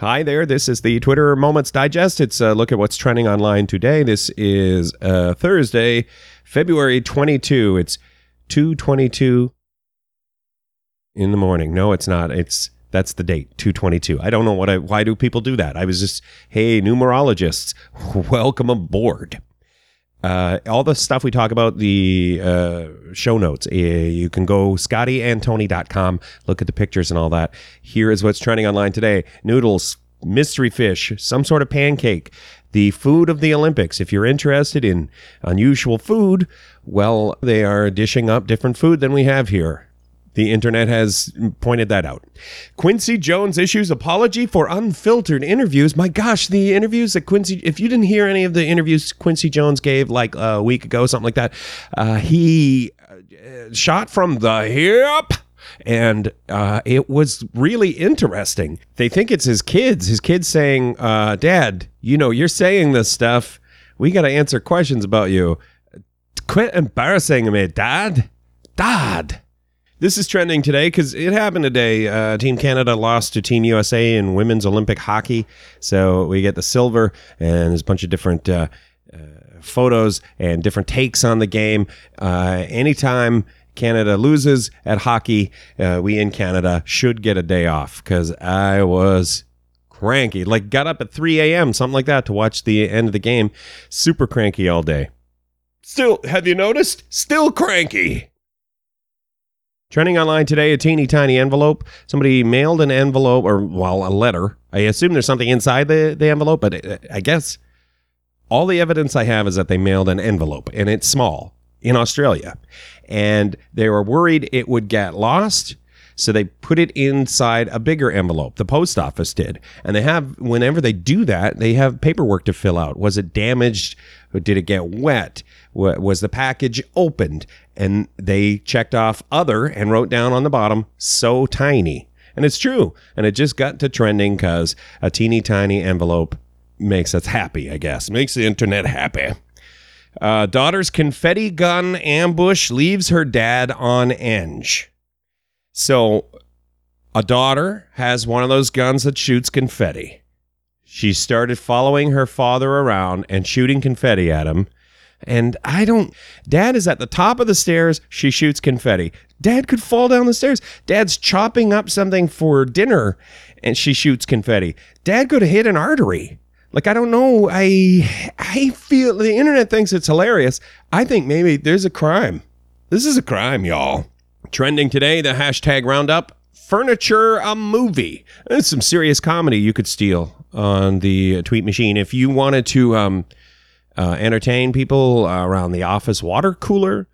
Hi there. This is the Twitter Moments Digest. It's a look at what's trending online today. This is uh, Thursday, February 22. It's 222 in the morning. No, it's not. It's that's the date, 222. I don't know what I why do people do that? I was just, hey, numerologists, welcome aboard. Uh, all the stuff we talk about, the uh, show notes, uh, you can go scottyandtony.com, look at the pictures and all that. Here is what's trending online today noodles, mystery fish, some sort of pancake, the food of the Olympics. If you're interested in unusual food, well, they are dishing up different food than we have here. The internet has pointed that out. Quincy Jones issues apology for unfiltered interviews. My gosh, the interviews that Quincy, if you didn't hear any of the interviews Quincy Jones gave like a week ago, something like that, uh, he uh, shot from the hip and uh, it was really interesting. They think it's his kids. His kids saying, uh, "Dad, you know, you're saying this stuff. We got to answer questions about you. Quit embarrassing me, Dad. Dad." This is trending today because it happened today. Uh, Team Canada lost to Team USA in women's Olympic hockey. So we get the silver, and there's a bunch of different uh, uh, photos and different takes on the game. Uh, anytime Canada loses at hockey, uh, we in Canada should get a day off because I was cranky. Like, got up at 3 a.m., something like that, to watch the end of the game. Super cranky all day. Still, have you noticed? Still cranky. Trending online today, a teeny tiny envelope. Somebody mailed an envelope, or, well, a letter. I assume there's something inside the, the envelope, but uh, I guess all the evidence I have is that they mailed an envelope, and it's small in Australia. And they were worried it would get lost. So they put it inside a bigger envelope. The post office did. And they have, whenever they do that, they have paperwork to fill out. Was it damaged? Did it get wet? Was the package opened? And they checked off other and wrote down on the bottom, so tiny. And it's true. And it just got to trending because a teeny tiny envelope makes us happy, I guess. Makes the internet happy. Uh, daughter's confetti gun ambush leaves her dad on edge. So, a daughter has one of those guns that shoots confetti. She started following her father around and shooting confetti at him. And I don't. Dad is at the top of the stairs. She shoots confetti. Dad could fall down the stairs. Dad's chopping up something for dinner and she shoots confetti. Dad could hit an artery. Like I don't know. I I feel the internet thinks it's hilarious. I think maybe there's a crime. This is a crime, y'all. Trending today, the hashtag roundup furniture a movie. It's some serious comedy you could steal on the tweet machine if you wanted to um, uh, entertain people around the office water cooler.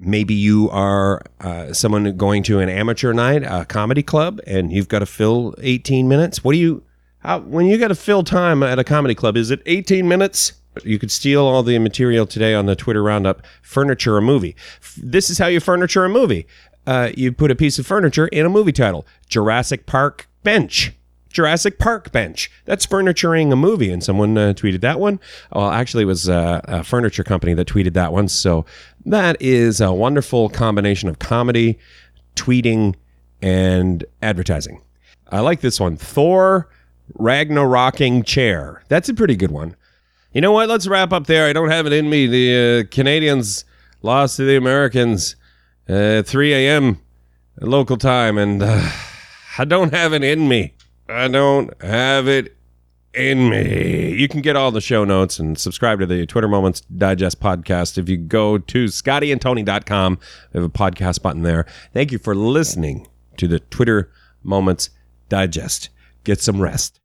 Maybe you are uh, someone going to an amateur night, a comedy club, and you've got to fill 18 minutes. What do you, how, when you got to fill time at a comedy club, is it 18 minutes? You could steal all the material today on the Twitter roundup. Furniture a movie. This is how you furniture a movie uh, you put a piece of furniture in a movie title Jurassic Park bench. Jurassic Park bench. That's furnituring a movie. And someone uh, tweeted that one. Well, actually, it was uh, a furniture company that tweeted that one. So that is a wonderful combination of comedy, tweeting, and advertising. I like this one Thor Ragnaroking Chair. That's a pretty good one. You know what? Let's wrap up there. I don't have it in me. The uh, Canadians lost to the Americans uh, 3 a.m. local time, and uh, I don't have it in me. I don't have it in me. You can get all the show notes and subscribe to the Twitter Moments Digest podcast if you go to scottyandtony.com. We have a podcast button there. Thank you for listening to the Twitter Moments Digest. Get some rest.